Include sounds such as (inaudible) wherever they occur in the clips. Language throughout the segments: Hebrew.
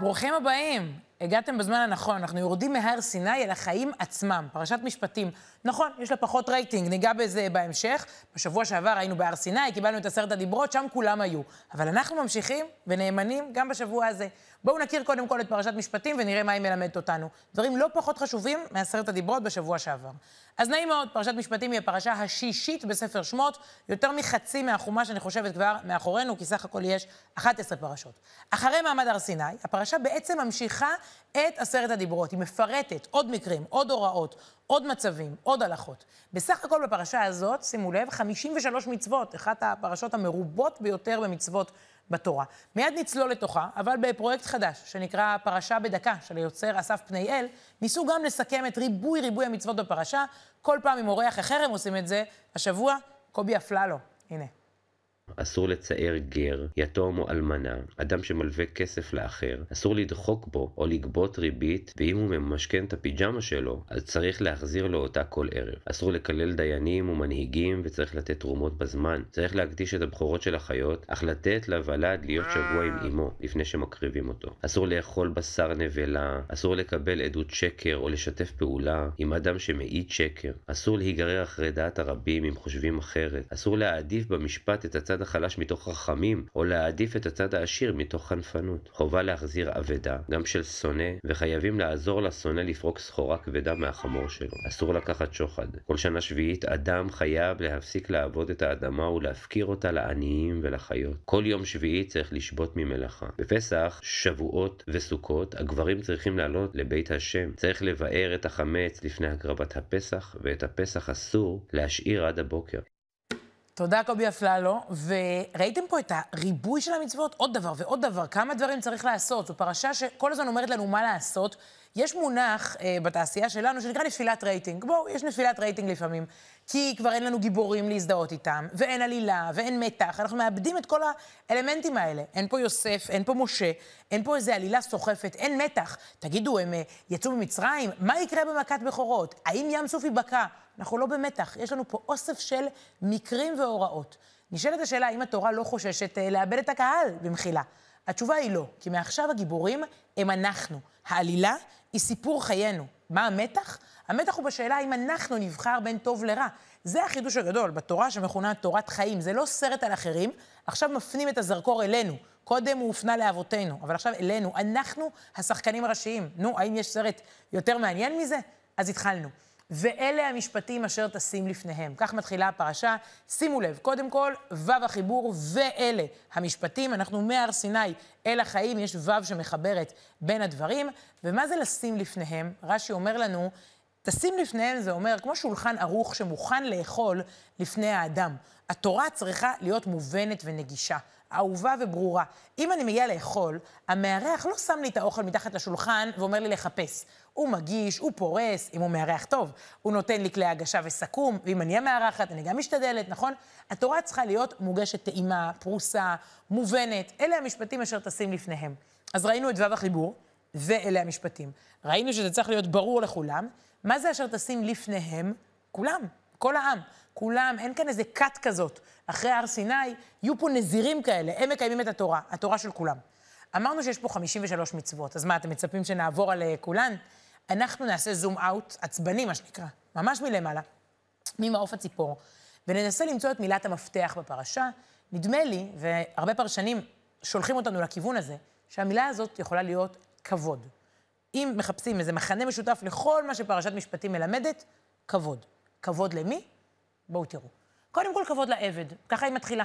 ברוכים הבאים. הגעתם בזמן הנכון, אנחנו יורדים מהר סיני אל החיים עצמם, פרשת משפטים. נכון, יש לה פחות רייטינג, ניגע בזה בהמשך. בשבוע שעבר היינו בהר סיני, קיבלנו את עשרת הדיברות, שם כולם היו. אבל אנחנו ממשיכים ונאמנים גם בשבוע הזה. בואו נכיר קודם כל את פרשת משפטים ונראה מה היא מלמדת אותנו. דברים לא פחות חשובים מעשרת הדיברות בשבוע שעבר. אז נעים מאוד, פרשת משפטים היא הפרשה השישית בספר שמות, יותר מחצי מהחומש, אני חושבת, כבר מאחורינו, כי סך הכל יש 11 פרשות. אחרי מעמד הר סיני, הפרשה בעצם ממשיכה את עשרת הדיברות. היא מפרטת עוד מקרים, עוד הוראות, עוד מצבים, עוד הלכות. בסך הכל בפרשה הזאת, שימו לב, 53 מצוות, אחת הפרשות המרובות ביותר במצוות בתורה. מיד נצלול לתוכה, אבל בפרויקט חדש, שנקרא פרשה בדקה, של היוצר אסף פניאל, ניסו גם לסכם את ריבוי ריבוי המצוות בפרשה, כל פעם עם אורח אחר הם עושים את זה. השבוע, קובי אפללו. הנה. אסור לצער גר, יתום או אלמנה, אדם שמלווה כסף לאחר, אסור לדחוק בו או לגבות ריבית, ואם הוא ממשכן את הפיג'מה שלו, אז צריך להחזיר לו אותה כל ערב. אסור לקלל דיינים ומנהיגים וצריך לתת תרומות בזמן. צריך להקדיש את הבכורות של החיות, אך לתת לוולד להיות שבוע עם אמו, לפני שמקריבים אותו. אסור לאכול בשר נבלה, אסור לקבל עדות שקר או לשתף פעולה עם אדם שמעיד שקר. אסור להיגרר אחרי דעת הרבים אם חושבים אחרת. אסור להעדיף במשפט את הצד הצד החלש מתוך רחמים, או להעדיף את הצד העשיר מתוך חנפנות. חובה להחזיר אבדה, גם של שונא, וחייבים לעזור לשונא לפרוק סחורה כבדה מהחמור שלו. אסור לקחת שוחד. כל שנה שביעית אדם חייב להפסיק לעבוד את האדמה ולהפקיר אותה לעניים ולחיות. כל יום שביעי צריך לשבות ממלאכה. בפסח, שבועות וסוכות, הגברים צריכים לעלות לבית השם. צריך לבאר את החמץ לפני הקרבת הפסח, ואת הפסח אסור להשאיר עד הבוקר. תודה, קובי אפללו. וראיתם פה את הריבוי של המצוות? עוד דבר ועוד דבר. כמה דברים צריך לעשות? זו פרשה שכל הזמן אומרת לנו מה לעשות. יש מונח אה, בתעשייה שלנו שנקרא נפילת רייטינג. בואו, יש נפילת רייטינג לפעמים. כי כבר אין לנו גיבורים להזדהות איתם, ואין עלילה, ואין מתח. אנחנו מאבדים את כל האלמנטים האלה. אין פה יוסף, אין פה משה, אין פה איזו עלילה סוחפת, אין מתח. תגידו, הם אה, יצאו ממצרים? מה יקרה במכת בכורות? האם ים סוף ייבקע? אנחנו לא במתח. יש לנו פה אוסף של מקרים והוראות. נשאלת השאלה, האם התורה לא חוששת אה, לאבד את הקהל במחילה? התשובה היא לא, כי מעכשיו הגיבורים הם אנחנו. העלילה היא סיפור חיינו. מה המתח? המתח הוא בשאלה האם אנחנו נבחר בין טוב לרע. זה החידוש הגדול בתורה שמכונה תורת חיים. זה לא סרט על אחרים, עכשיו מפנים את הזרקור אלינו. קודם הוא הופנה לאבותינו, אבל עכשיו אלינו. אנחנו השחקנים הראשיים. נו, האם יש סרט יותר מעניין מזה? אז התחלנו. ואלה המשפטים אשר תשים לפניהם. כך מתחילה הפרשה. שימו לב, קודם כל, ו' החיבור, ואלה המשפטים. אנחנו מהר סיני אל החיים, יש ו' שמחברת בין הדברים. ומה זה לשים לפניהם? רש"י אומר לנו, תשים לפניהם זה אומר, כמו שולחן ערוך שמוכן לאכול לפני האדם. התורה צריכה להיות מובנת ונגישה. אהובה וברורה. אם אני מגיעה לאכול, המארח לא שם לי את האוכל מתחת לשולחן ואומר לי לחפש. הוא מגיש, הוא פורס, אם הוא מארח טוב, הוא נותן לי כלי הגשה וסכו"ם, ואם אני המארחת, אני גם משתדלת, נכון? התורה צריכה להיות מוגשת טעימה, פרוסה, מובנת. אלה המשפטים אשר תשים לפניהם. אז ראינו את ו' החיבור, ואלה המשפטים. ראינו שזה צריך להיות ברור לכולם. מה זה אשר תשים לפניהם? כולם, כל העם. כולם, אין כאן איזה כת כזאת. אחרי הר סיני, יהיו פה נזירים כאלה, הם מקיימים את התורה, התורה של כולם. אמרנו שיש פה 53 מצוות, אז מה, אתם מצפים שנעבור על אה, כולן? אנחנו נעשה זום אאוט, עצבני מה שנקרא, ממש מלמעלה, ממעוף הציפור, וננסה למצוא את מילת המפתח בפרשה. נדמה לי, והרבה פרשנים שולחים אותנו לכיוון הזה, שהמילה הזאת יכולה להיות כבוד. אם מחפשים איזה מכנה משותף לכל מה שפרשת משפטים מלמדת, כבוד. כבוד למי? בואו תראו. קודם כל, כבוד לעבד, ככה היא מתחילה.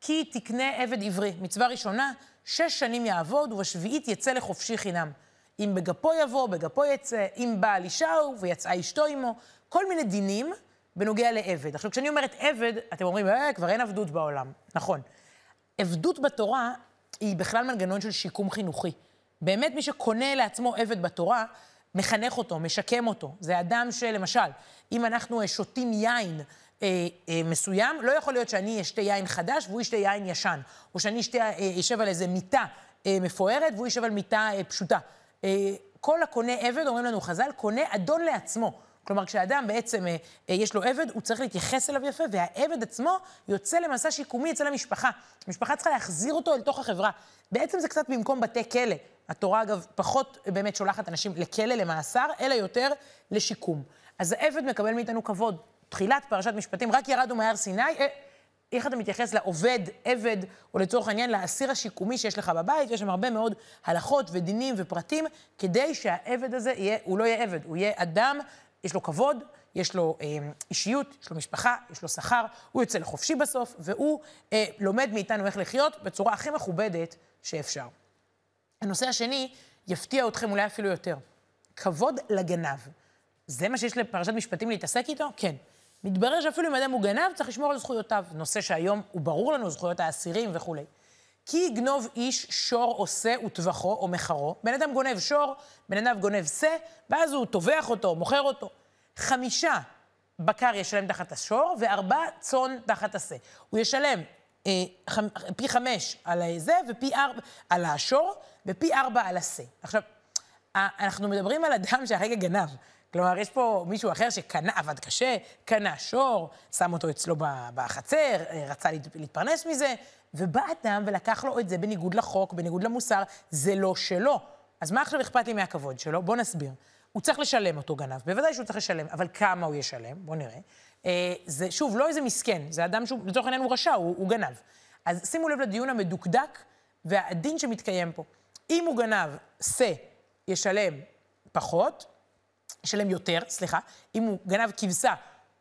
כי תקנה עבד עברי. מצווה ראשונה, שש שנים יעבוד, ובשביעית יצא לחופשי חינם. אם בגפו יבוא, בגפו יצא, אם בעל אישה הוא ויצאה אשתו עמו, כל מיני דינים בנוגע לעבד. עכשיו, כשאני אומרת עבד, אתם אומרים, אה, כבר אין עבדות בעולם. נכון. עבדות בתורה היא בכלל מנגנון של שיקום חינוכי. באמת מי שקונה לעצמו עבד בתורה, מחנך אותו, משקם אותו. זה אדם שלמשל, אם אנחנו שותים יין אה, אה, מסוים, לא יכול להיות שאני אשתה יין חדש והוא ישתה יין ישן, או שאני אשב אה, על איזה מיטה אה, מפוארת והוא ישב על מיטה אה, פשוטה. אה, כל הקונה עבד, אומרים לנו חז"ל, קונה אדון לעצמו. כלומר, כשאדם בעצם, אה, אה, יש לו עבד, הוא צריך להתייחס אליו יפה, והעבד עצמו יוצא למסע שיקומי אצל המשפחה. המשפחה צריכה להחזיר אותו אל תוך החברה. בעצם זה קצת במקום בתי כלא. התורה, אגב, פחות באמת שולחת אנשים לכלא, למאסר, אלא יותר לשיקום. אז העבד מקבל מאיתנו כבוד. תחילת פרשת משפטים, רק ירדנו מהר סיני, אה, איך אתה מתייחס לעובד, עבד, או לצורך העניין לאסיר השיקומי שיש לך בבית, יש שם הרבה מאוד הלכות ודינים ופרטים, כדי שהעבד הזה יהיה, הוא לא יהיה עבד, הוא יהיה אדם, יש לו כבוד, יש לו אה, אישיות, יש לו משפחה, יש לו שכר, הוא יוצא לחופשי בסוף, והוא אה, לומד מאיתנו איך לחיות בצורה הכי מכובדת שאפשר. הנושא השני יפתיע אתכם אולי אפילו יותר. כבוד לגנב. זה מה שיש לפרשת משפטים להתעסק איתו? כן. מתברר שאפילו אם אדם הוא גנב, צריך לשמור על זכויותיו. נושא שהיום הוא ברור לנו, זכויות האסירים וכולי. כי יגנוב איש שור עושה וטבחו או מחרו. בן אדם גונב שור, בן אדם גונב שא, ואז הוא טובח אותו, מוכר אותו. חמישה בקר ישלם תחת השור, וארבע צאן תחת השא. הוא ישלם אה, ח, פי חמש על זה, ופי ארבע על השור, ופי ארבע על השא. עכשיו, אנחנו מדברים על אדם שהרגע גנב. כלומר, יש פה מישהו אחר שקנה, עבד קשה, קנה שור, שם אותו אצלו בחצר, אה, רצה להתפרנס מזה, ובא אדם ולקח לו את זה בניגוד לחוק, בניגוד למוסר, זה לא שלו. אז מה עכשיו אכפת לי מהכבוד שלו? בואו נסביר. הוא צריך לשלם אותו גנב, בוודאי שהוא צריך לשלם, אבל כמה הוא ישלם? בואו נראה. אה, זה, שוב, לא איזה מסכן, זה אדם שהוא, לצורך העניין הוא רשע, הוא, הוא גנב. אז שימו לב לדיון המדוקדק והדין שמתקיים פה. אם הוא גנב, שא ישלם פחות, ישלם יותר, סליחה, אם הוא גנב כבשה,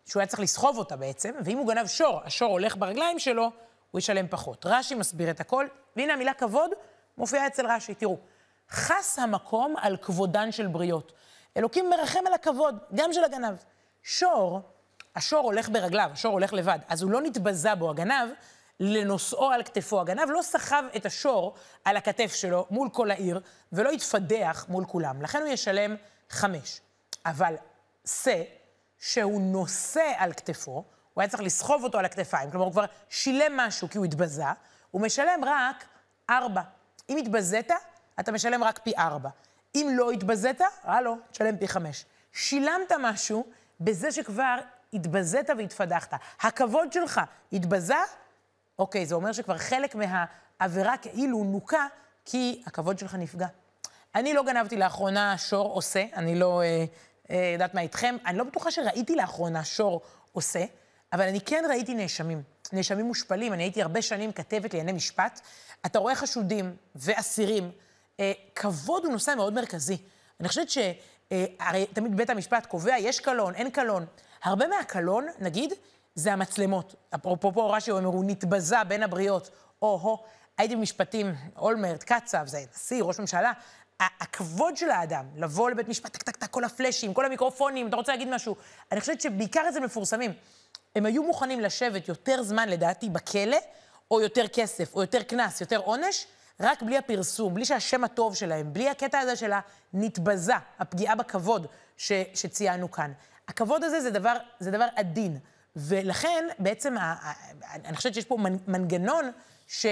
שהוא היה צריך לסחוב אותה בעצם, ואם הוא גנב שור, השור הולך ברגליים שלו, הוא ישלם פחות. רש"י מסביר את הכל, והנה המילה כבוד מופיעה אצל רש"י. תראו, חס המקום על כבודן של בריות. אלוקים מרחם על הכבוד, גם של הגנב. שור, השור הולך ברגליו, השור הולך לבד, אז הוא לא נתבזה בו, הגנב, לנושאו על כתפו. הגנב לא סחב את השור על הכתף שלו מול כל העיר, ולא התפדח מול כולם. לכן הוא ישלם חמש. אבל שא, שהוא נושא על כתפו, הוא היה צריך לסחוב אותו על הכתפיים, כלומר הוא כבר שילם משהו כי הוא התבזה, הוא משלם רק ארבע. אם התבזית, אתה משלם רק פי ארבע. אם לא התבזית, הלו, תשלם פי חמש. שילמת משהו בזה שכבר התבזית והתפדחת. הכבוד שלך התבזה, אוקיי, זה אומר שכבר חלק מהעבירה כאילו נוקה, כי הכבוד שלך נפגע. אני לא גנבתי לאחרונה שור עושה, אני לא אה, אה, יודעת מה איתכם, אני לא בטוחה שראיתי לאחרונה שור עושה, אבל אני כן ראיתי נאשמים, נאשמים מושפלים. אני הייתי הרבה שנים כתבת לענייני משפט. אתה רואה חשודים ואסירים. אה, כבוד הוא נושא מאוד מרכזי. אני חושבת שהרי אה, תמיד בית המשפט קובע, יש קלון, אין קלון. הרבה מהקלון, נגיד, זה המצלמות. אפרופו רש"י אומר, הוא נתבזה בין הבריות. או-הו, הייתי במשפטים, אולמרט, קצב, זה נשיא, ראש ממשלה. הכבוד של האדם, לבוא לבית משפט, טק, טק, טק, כל הפלאשים, כל המיקרופונים, אתה רוצה להגיד משהו? אני חושבת שבעיקר אצל מפורסמים, הם היו מוכנים לשבת יותר זמן, לדעתי, בכלא, או יותר כסף, או יותר קנס, יותר עונש, רק בלי הפרסום, בלי שהשם הטוב שלהם, בלי הקטע הזה של הנתבזה, הפגיעה בכבוד ש, שציינו כאן. הכבוד הזה זה דבר, זה דבר עדין. ולכן, בעצם, אני חושבת שיש פה מנגנון ש...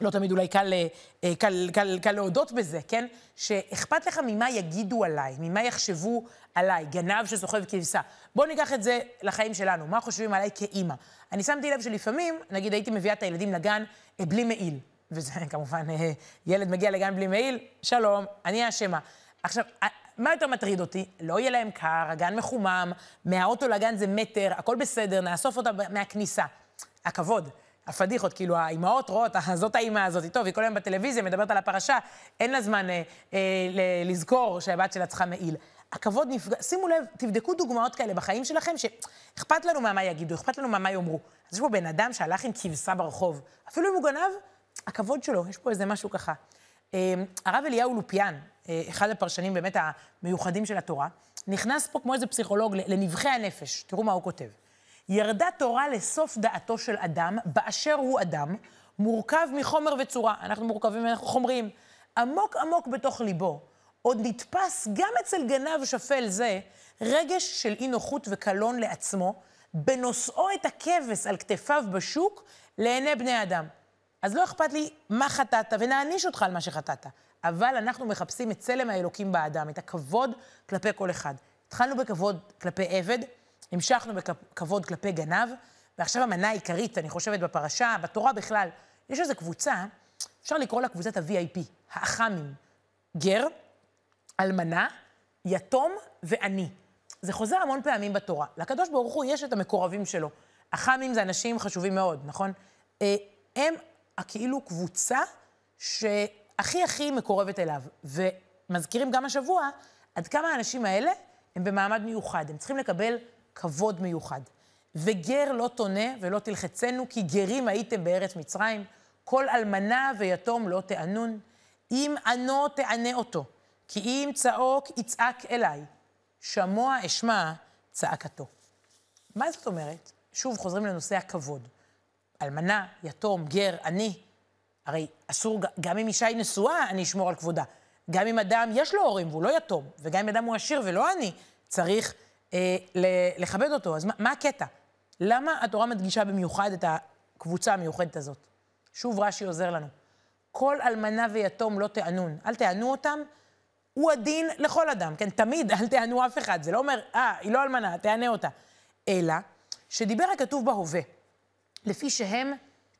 לא תמיד אולי קל, קל, קל, קל קל להודות בזה, כן? שאכפת לך ממה יגידו עליי, ממה יחשבו עליי, גנב שסוחב כבשה. בואו ניקח את זה לחיים שלנו, מה חושבים עליי כאימא. אני שמתי לב שלפעמים, נגיד הייתי מביאה את הילדים לגן אה, בלי מעיל, וזה (laughs) כמובן, אה, ילד מגיע לגן בלי מעיל, שלום, אני האשמה. עכשיו, אה, מה יותר מטריד אותי? לא יהיה להם קר, הגן מחומם, מהאוטו לגן זה מטר, הכל בסדר, נאסוף אותה מהכניסה. הכבוד. הפדיחות, כאילו האימהות רואות, זאת האימא הזאת, טוב, היא כל היום בטלוויזיה, מדברת על הפרשה, אין לה זמן אה, אה, לזכור שהבת שלה צריכה מעיל. הכבוד נפגע, שימו לב, תבדקו דוגמאות כאלה בחיים שלכם, שאכפת לנו מה יגידו, אכפת לנו מה יאמרו. אז יש פה בן אדם שהלך עם כבשה ברחוב, אפילו אם הוא גנב, הכבוד שלו, יש פה איזה משהו ככה. אה, הרב אליהו לופיאן, אה, אחד הפרשנים באמת המיוחדים של התורה, נכנס פה כמו איזה פסיכולוג לנבחי הנפש. תראו מה הוא כותב. ירדה תורה לסוף דעתו של אדם, באשר הוא אדם, מורכב מחומר וצורה. אנחנו מורכבים, אנחנו חומריים. עמוק עמוק בתוך ליבו, עוד נתפס גם אצל גנב שפל זה, רגש של אי נוחות וקלון לעצמו, בנושאו את הכבש על כתפיו בשוק לעיני בני אדם. אז לא אכפת לי מה חטאת, ונעניש אותך על מה שחטאת. אבל אנחנו מחפשים את צלם האלוקים באדם, את הכבוד כלפי כל אחד. התחלנו בכבוד כלפי עבד, המשכנו בכבוד כלפי גנב, ועכשיו המנה העיקרית, אני חושבת, בפרשה, בתורה בכלל, יש איזו קבוצה, אפשר לקרוא לה קבוצת ה-VIP, האח"מים. גר, אלמנה, יתום ועני. זה חוזר המון פעמים בתורה. לקדוש ברוך הוא יש את המקורבים שלו. אח"מים זה אנשים חשובים מאוד, נכון? אה, הם כאילו קבוצה שהכי הכי מקורבת אליו. ומזכירים גם השבוע עד כמה האנשים האלה הם במעמד מיוחד, הם צריכים לקבל כבוד מיוחד. וגר לא תונה ולא תלחצנו, כי גרים הייתם בארץ מצרים. כל אלמנה ויתום לא תענון. אם ענו תענה אותו, כי אם צעוק יצעק אליי. שמוע אשמע צעקתו. מה זאת אומרת? שוב חוזרים לנושא הכבוד. אלמנה, יתום, גר, עני. הרי אסור, גם אם אישה היא נשואה, אני אשמור על כבודה. גם אם אדם יש לו הורים והוא לא יתום, וגם אם אדם הוא עשיר ולא עני, צריך אה, לכבד אותו. אז מה, מה הקטע? למה התורה מדגישה במיוחד את הקבוצה המיוחדת הזאת? שוב רש"י עוזר לנו. כל אלמנה ויתום לא תענון. אל תענו אותם, הוא הדין לכל אדם, כן? תמיד אל תענו אף אחד. זה לא אומר, אה, היא לא אלמנה, תענה אותה. אלא שדיבר הכתוב בהווה, לפי שהם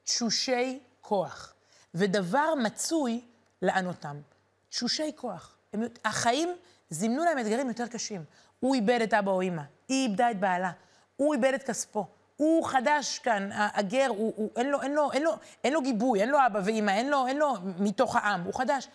תשושי כוח, ודבר מצוי לענותם. תשושי כוח. הם, החיים זימנו להם אתגרים יותר קשים. הוא איבד את אבא או אימא, היא איבדה את בעלה, הוא איבד את כספו. הוא חדש כאן, הגר, הוא, הוא, אין, לו, אין, לו, אין, לו, אין לו גיבוי, אין לו אבא ואימא, אין לו, אין לו מתוך העם, הוא חדש.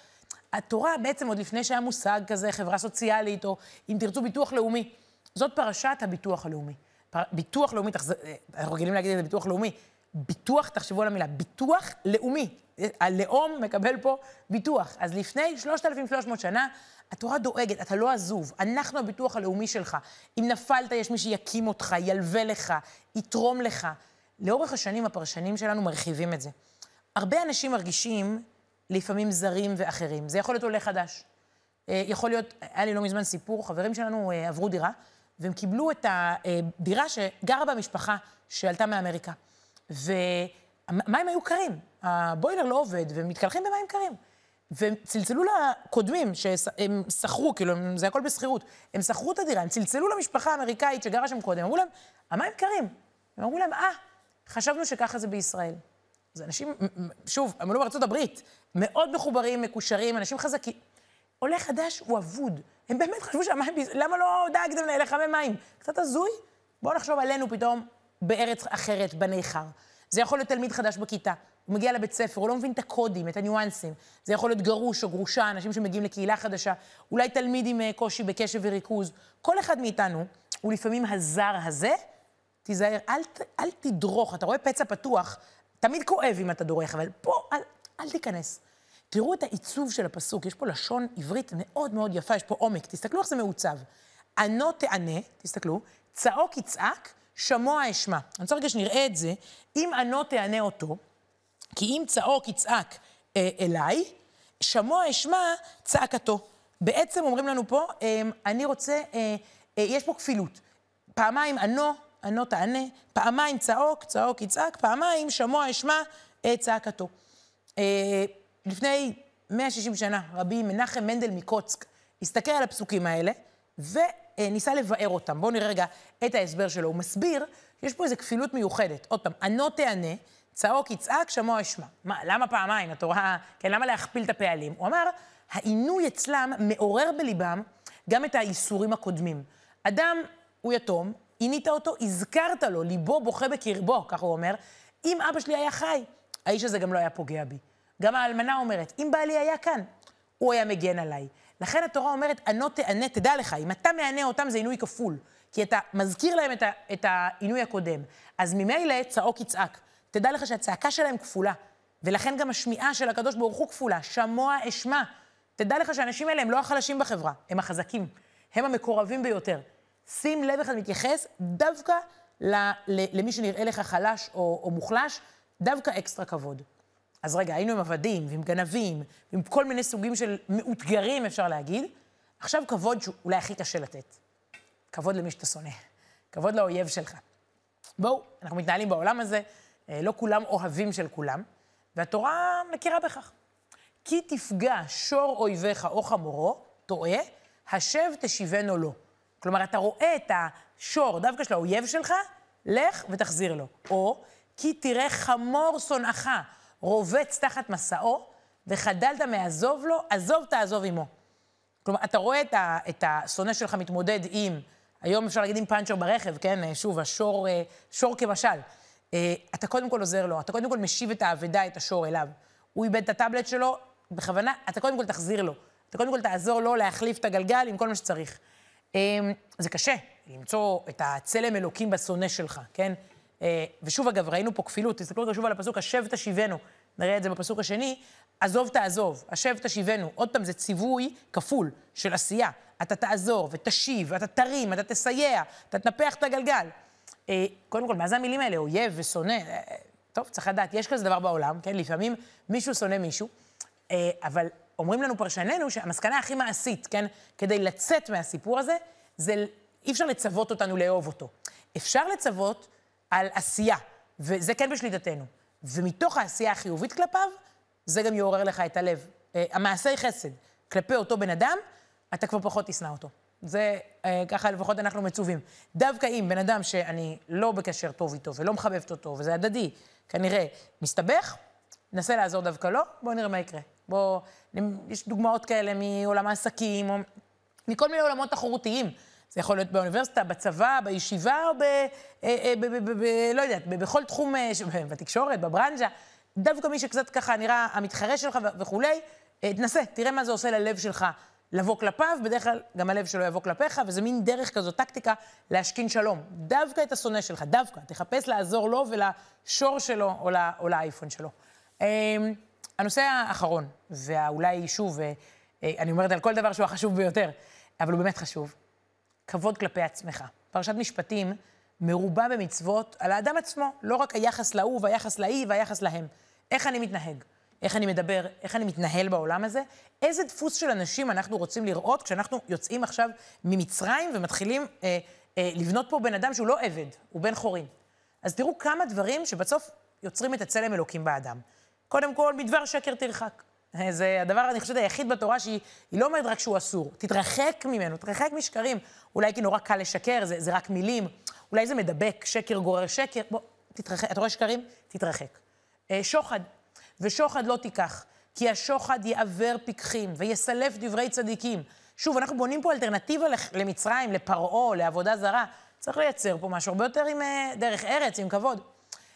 התורה בעצם, עוד לפני שהיה מושג כזה, חברה סוציאלית, או אם תרצו, ביטוח לאומי, זאת פרשת הביטוח הלאומי. פר... ביטוח לאומי, תחז... אנחנו רגילים להגיד את זה ביטוח לאומי. ביטוח, תחשבו על המילה, ביטוח לאומי. הלאום מקבל פה ביטוח. אז לפני 3,300 שנה, התורה דואגת, אתה לא עזוב, אנחנו הביטוח הלאומי שלך. אם נפלת, יש מי שיקים אותך, ילווה לך, יתרום לך. לאורך השנים הפרשנים שלנו מרחיבים את זה. הרבה אנשים מרגישים לפעמים זרים ואחרים. זה יכול להיות עולה חדש. אה, יכול להיות, היה לי לא מזמן סיפור, חברים שלנו אה, עברו דירה, והם קיבלו את הדירה שגרה במשפחה שעלתה מאמריקה. והמים היו קרים, הבוילר לא עובד, והם מתקלחים במים קרים. והם צלצלו לקודמים, שהם שכרו, כאילו, זה הכל בשכירות, הם שכרו את הדירה, הם צלצלו למשפחה האמריקאית שגרה שם קודם, אמרו להם, המים קרים. הם אמרו להם, אה, חשבנו שככה זה בישראל. אז אנשים, שוב, הם עלו בארצות הברית, מאוד מחוברים, מקושרים, אנשים חזקים. עולה חדש הוא אבוד. הם באמת חשבו שהמים, למה לא דאגתם לחמם מים? קצת הזוי? בואו נחשוב עלינו פתאום בארץ אחרת, בניכר. זה יכול להיות תלמיד חדש בכיתה. הוא מגיע לבית ספר, הוא לא מבין את הקודים, את הניואנסים. זה יכול להיות גרוש או גרושה, אנשים שמגיעים לקהילה חדשה, אולי תלמיד עם אה, קושי בקשב וריכוז. כל אחד מאיתנו הוא לפעמים הזר הזה. תיזהר, אל, אל תדרוך. אתה רואה פצע פתוח, תמיד כואב אם אתה דורך, אבל פה אל, אל תיכנס. תראו את העיצוב של הפסוק, יש פה לשון עברית מאוד מאוד יפה, יש פה עומק, תסתכלו איך זה מעוצב. ענו תענה, תסתכלו, צעוק יצעק, שמוע אשמע. אני רוצה רגע שנראה את זה. אם ענו תענה אותו, כי אם צעוק יצעק אה, אליי, שמוע אשמע צעקתו. בעצם אומרים לנו פה, אה, אני רוצה, אה, אה, יש פה כפילות. פעמיים ענו, ענו תענה, פעמיים צעוק, צעוק יצעק, פעמיים שמוע אשמע אה, צעקתו. אה, לפני 160 שנה, רבי מנחם מנדל מקוצק הסתכל על הפסוקים האלה, וניסה לבאר אותם. בואו נראה רגע את ההסבר שלו. הוא מסביר שיש פה איזו כפילות מיוחדת. עוד פעם, ענו תענה, צעוק יצעק, שמוע אשמע. מה, למה פעמיים? התורה, כן, למה להכפיל את הפעלים? הוא אמר, העינוי אצלם מעורר בליבם גם את האיסורים הקודמים. אדם הוא יתום, עינית אותו, הזכרת לו, ליבו בוכה בקרבו, ככה הוא אומר, אם אבא שלי היה חי, האיש הזה גם לא היה פוגע בי. גם האלמנה אומרת, אם בעלי היה כאן, הוא היה מגן עליי. לכן התורה אומרת, ענו תענה, תדע לך, אם אתה מענה אותם זה עינוי כפול. כי אתה מזכיר להם את, ה, את העינוי הקודם. אז ממילא צעוק יצעק. תדע לך שהצעקה שלהם כפולה. ולכן גם השמיעה של הקדוש ברוך הוא כפולה, שמוע אשמע. תדע לך שהאנשים האלה הם לא החלשים בחברה, הם החזקים. הם המקורבים ביותר. שים לב איך אתה מתייחס דווקא למי שנראה לך חלש או, או מוחלש, דווקא אקסטרה כבוד. אז רגע, היינו עם עבדים ועם גנבים, ועם כל מיני סוגים של מאותגרים, אפשר להגיד. עכשיו כבוד שאולי הכי קשה לתת. כבוד למי שאתה שונא. כבוד לאויב שלך. בואו, אנחנו מתנהלים בעולם הזה, אה, לא כולם אוהבים של כולם, והתורה מכירה בכך. כי תפגע שור אויביך או חמורו, טועה, השב תשיבנו לו. כלומר, אתה רואה את השור דווקא של האויב שלך, לך ותחזיר לו. או, כי תראה חמור שונאך רובץ תחת מסעו, וחדלת מעזוב לו, עזוב תעזוב עמו. כלומר, אתה רואה את השונא שלך מתמודד עם, היום אפשר להגיד עם פאנצ'ר ברכב, כן? שוב, השור, אה, שור כמשל. אה, אתה קודם כל עוזר לו, אתה קודם כל משיב את האבדה, את השור אליו. הוא איבד את הטאבלט שלו, בכוונה, אתה קודם כל תחזיר לו. אתה קודם כל תעזור לו להחליף את הגלגל עם כל מה שצריך. אה, זה קשה, למצוא את הצלם אלוקים בשונא שלך, כן? ושוב, אגב, ראינו פה כפילות, תסתכלו שוב על הפסוק, השב תשיבנו. נראה את זה בפסוק השני, עזוב תעזוב, השב תשיבנו. עוד פעם, זה ציווי כפול של עשייה. אתה תעזור ותשיב, אתה תרים, אתה תסייע, אתה תנפח את הגלגל. אה, קודם כל, מה זה המילים האלה? אויב ושונא? אה, טוב, צריך לדעת, יש כזה דבר בעולם, כן? לפעמים מישהו שונא מישהו, אה, אבל אומרים לנו פרשנינו שהמסקנה הכי מעשית, כן? כדי לצאת מהסיפור הזה, זה אי אפשר לצוות אותנו לאהוב אותו. אפשר לצוות על עשייה, וזה כן בשליטתנו. ומתוך העשייה החיובית כלפיו, זה גם יעורר לך את הלב. אה, המעשי חסד כלפי אותו בן אדם, אתה כבר פחות תשנא אותו. זה, אה, ככה לפחות אנחנו מצווים. דווקא אם בן אדם שאני לא בקשר טוב איתו ולא מחבבת אותו, וזה הדדי, כנראה מסתבך, ננסה לעזור דווקא לו, בואו נראה מה יקרה. בואו, יש דוגמאות כאלה מעולם העסקים, או מכל מיני עולמות תחרותיים. זה יכול להיות באוניברסיטה, בצבא, בישיבה, או ב... אה, אה, ב, ב, ב, לא יודעת, בכל תחום, (laughs) בתקשורת, בברנז'ה. דווקא מי שקצת ככה נראה המתחרה שלך וכולי, תנסה, תראה מה זה עושה ללב שלך. לבוא כלפיו, בדרך כלל גם הלב שלו יבוא כלפיך, וזה מין דרך כזו, טקטיקה, להשכין שלום. דווקא את השונא שלך, דווקא. תחפש לעזור לו ולשור שלו או, לא, או לאייפון שלו. הנושא האחרון, ואולי שוב, אה, אה, אני אומרת על כל דבר שהוא החשוב ביותר, אבל הוא באמת חשוב, כבוד כלפי עצמך. פרשת משפטים מרובה במצוות על האדם עצמו, לא רק היחס להוא והיחס לאי והיחס להם. איך אני מתנהג? איך אני מדבר, איך אני מתנהל בעולם הזה, איזה דפוס של אנשים אנחנו רוצים לראות כשאנחנו יוצאים עכשיו ממצרים ומתחילים אה, אה, לבנות פה בן אדם שהוא לא עבד, הוא בן חורין. אז תראו כמה דברים שבסוף יוצרים את הצלם אלוקים באדם. קודם כל, מדבר שקר תרחק. זה הדבר, אני חושבת, היחיד בתורה שהיא לא אומרת רק שהוא אסור. תתרחק ממנו, תתרחק משקרים. אולי כי נורא קל לשקר, זה, זה רק מילים. אולי זה מדבק, שקר גורר שקר. בוא, תתרחק. אתה רואה שקרים? תתרחק. אה, שוחד. ושוחד לא תיקח, כי השוחד יעוור פיקחים ויסלף דברי צדיקים. שוב, אנחנו בונים פה אלטרנטיבה למצרים, לפרעה, לעבודה זרה. צריך לייצר פה משהו הרבה יותר עם אה, דרך ארץ, עם כבוד.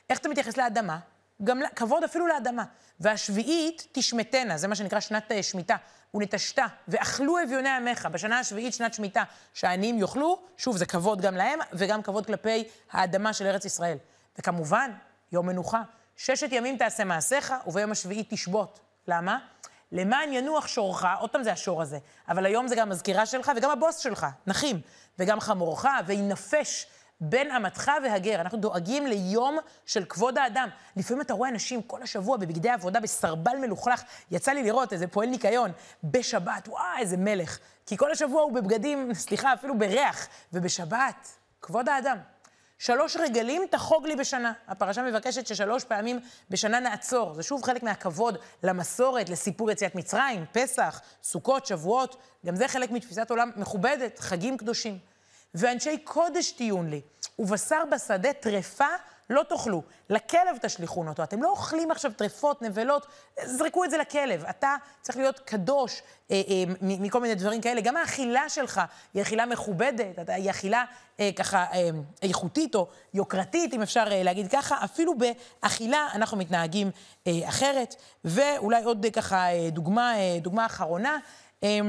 איך אתה מתייחס לאדמה? גם כבוד אפילו לאדמה. והשביעית תשמטנה, זה מה שנקרא שנת אה, שמיטה. ונטשתה, ואכלו אביוני עמך, בשנה השביעית שנת שמיטה, שהעניים יאכלו, שוב, זה כבוד גם להם, וגם כבוד כלפי האדמה של ארץ ישראל. וכמובן, יום מנוחה. ששת ימים תעשה מעשיך, וביום השביעי תשבות. למה? למען ינוח שורך, עוד פעם זה השור הזה, אבל היום זה גם המזכירה שלך וגם הבוס שלך, נחים, וגם חמורך, וינפש בין אמתך והגר. אנחנו דואגים ליום של כבוד האדם. לפעמים אתה רואה אנשים כל השבוע בבגדי עבודה, בסרבל מלוכלך. יצא לי לראות איזה פועל ניקיון בשבת, וואי, איזה מלך. כי כל השבוע הוא בבגדים, (laughs) סליחה, אפילו בריח, ובשבת, כבוד האדם. שלוש רגלים תחוג לי בשנה. הפרשה מבקשת ששלוש פעמים בשנה נעצור. זה שוב חלק מהכבוד למסורת, לסיפור יציאת מצרים, פסח, סוכות, שבועות. גם זה חלק מתפיסת עולם מכובדת, חגים קדושים. ואנשי קודש תהיון לי, ובשר בשדה טרפה לא תאכלו, לכלב תשליכון אותו. אתם לא אוכלים עכשיו טרפות, נבלות, זרקו את זה לכלב. אתה צריך להיות קדוש אה, אה, מכל מיני דברים כאלה. גם האכילה שלך היא אכילה מכובדת, היא אכילה אה, ככה אה, איכותית או יוקרתית, אם אפשר אה, להגיד ככה. אפילו באכילה אנחנו מתנהגים אה, אחרת. ואולי עוד אה, ככה אה, דוגמה, אה, דוגמה אחרונה. אה,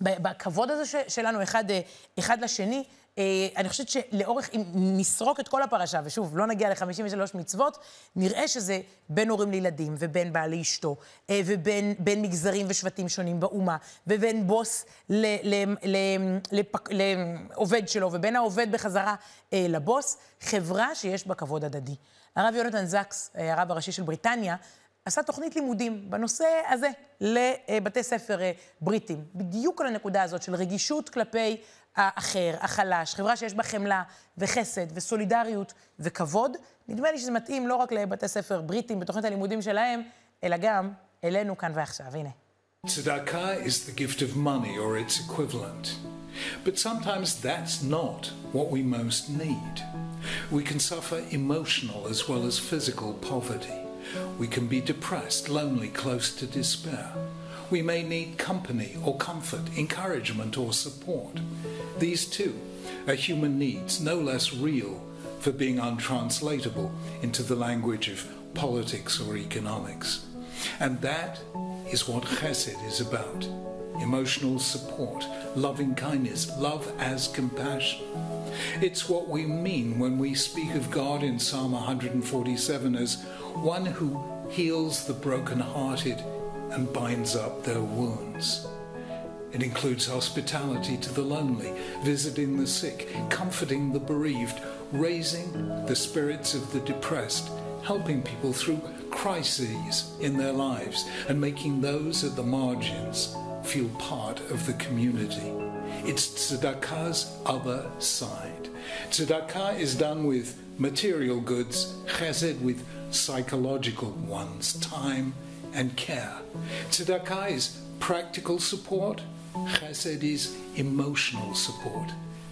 בכבוד הזה שלנו אחד, אה, אחד לשני, אה, אני חושבת שלאורך, אם נסרוק את כל הפרשה, ושוב, לא נגיע ל-53 מצוות, נראה שזה בין הורים לילדים, ובין בעל לאשתו, אה, ובין מגזרים ושבטים שונים באומה, ובין בוס לעובד שלו, ובין העובד בחזרה לבוס, חברה שיש בה כבוד הדדי. הרב יונתן זקס, הרב הראשי של בריטניה, עשה תוכנית לימודים בנושא הזה לבתי ספר בריטים, בדיוק על הנקודה הזאת של רגישות כלפי האחר, החלש, חברה שיש בה חמלה וחסד וסולידריות וכבוד. נדמה לי שזה מתאים לא רק לבתי ספר בריטים בתוכנית הלימודים שלהם, אלא גם אלינו כאן ועכשיו. הנה. Tzedakah is the gift of money or its equivalent. But sometimes that's not what we most need. We can suffer emotional as well as physical poverty. We can be depressed, lonely, close to despair. We may need company or comfort, encouragement or support. These too are human needs, no less real for being untranslatable into the language of politics or economics. And that is what chesed is about emotional support, loving kindness, love as compassion. It's what we mean when we speak of God in Psalm 147 as one who heals the brokenhearted and binds up their wounds. It includes hospitality to the lonely, visiting the sick, comforting the bereaved, raising the spirits of the depressed, helping people through crises in their lives, and making those at the margins feel part of the community. It's tzedakah's other side. Tzedakah is done with material goods, chesed with psychological ones, time and care. Tzedakah is practical support, chesed is emotional support.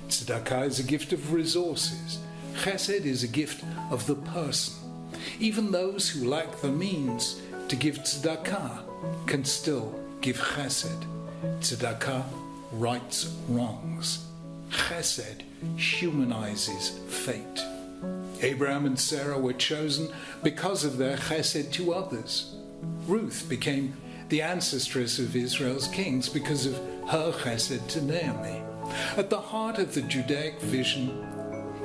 Tzedakah is a gift of resources, chesed is a gift of the person. Even those who lack the means to give tzedakah can still give chesed. Tzedakah rights wrongs. Chesed humanizes fate. Abraham and Sarah were chosen because of their chesed to others. Ruth became the ancestress of Israel's kings because of her chesed to Naomi. At the heart of the Judaic vision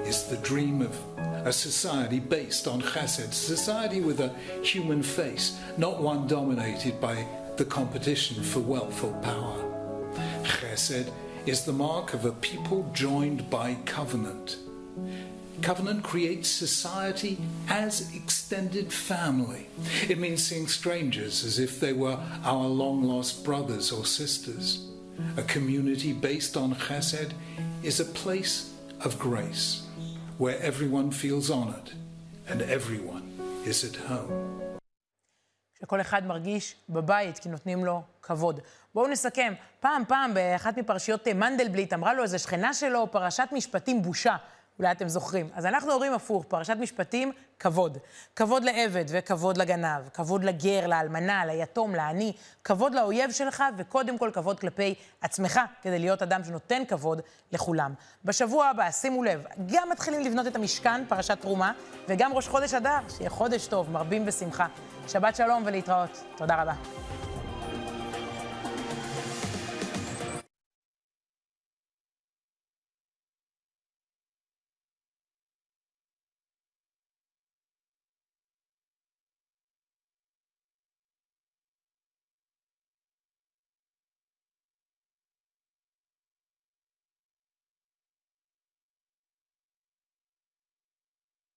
is the dream of a society based on chesed, society with a human face, not one dominated by the competition for wealth or power. Chesed is the mark of a people joined by covenant. Covenant creates society as extended family. It means seeing strangers as if they were our long lost brothers or sisters. A community based on chesed is a place of grace where everyone feels honored and everyone is at home. שכל אחד מרגיש בבית, כי נותנים לו כבוד. בואו נסכם. פעם, פעם, באחת מפרשיות מנדלבליט, אמרה לו איזה שכנה שלו, פרשת משפטים בושה. אולי אתם זוכרים. אז אנחנו אומרים הפוך, פרשת משפטים, כבוד. כבוד לעבד וכבוד לגנב, כבוד לגר, לאלמנה, ליתום, לעני, כבוד לאויב שלך, וקודם כל כבוד כלפי עצמך, כדי להיות אדם שנותן כבוד לכולם. בשבוע הבא, שימו לב, גם מתחילים לבנות את המשכן, פרשת תרומה, וגם ראש חודש אדר, שיהיה חודש טוב, מרבים בשמחה. שבת שלום ולהתראות. תודה רבה.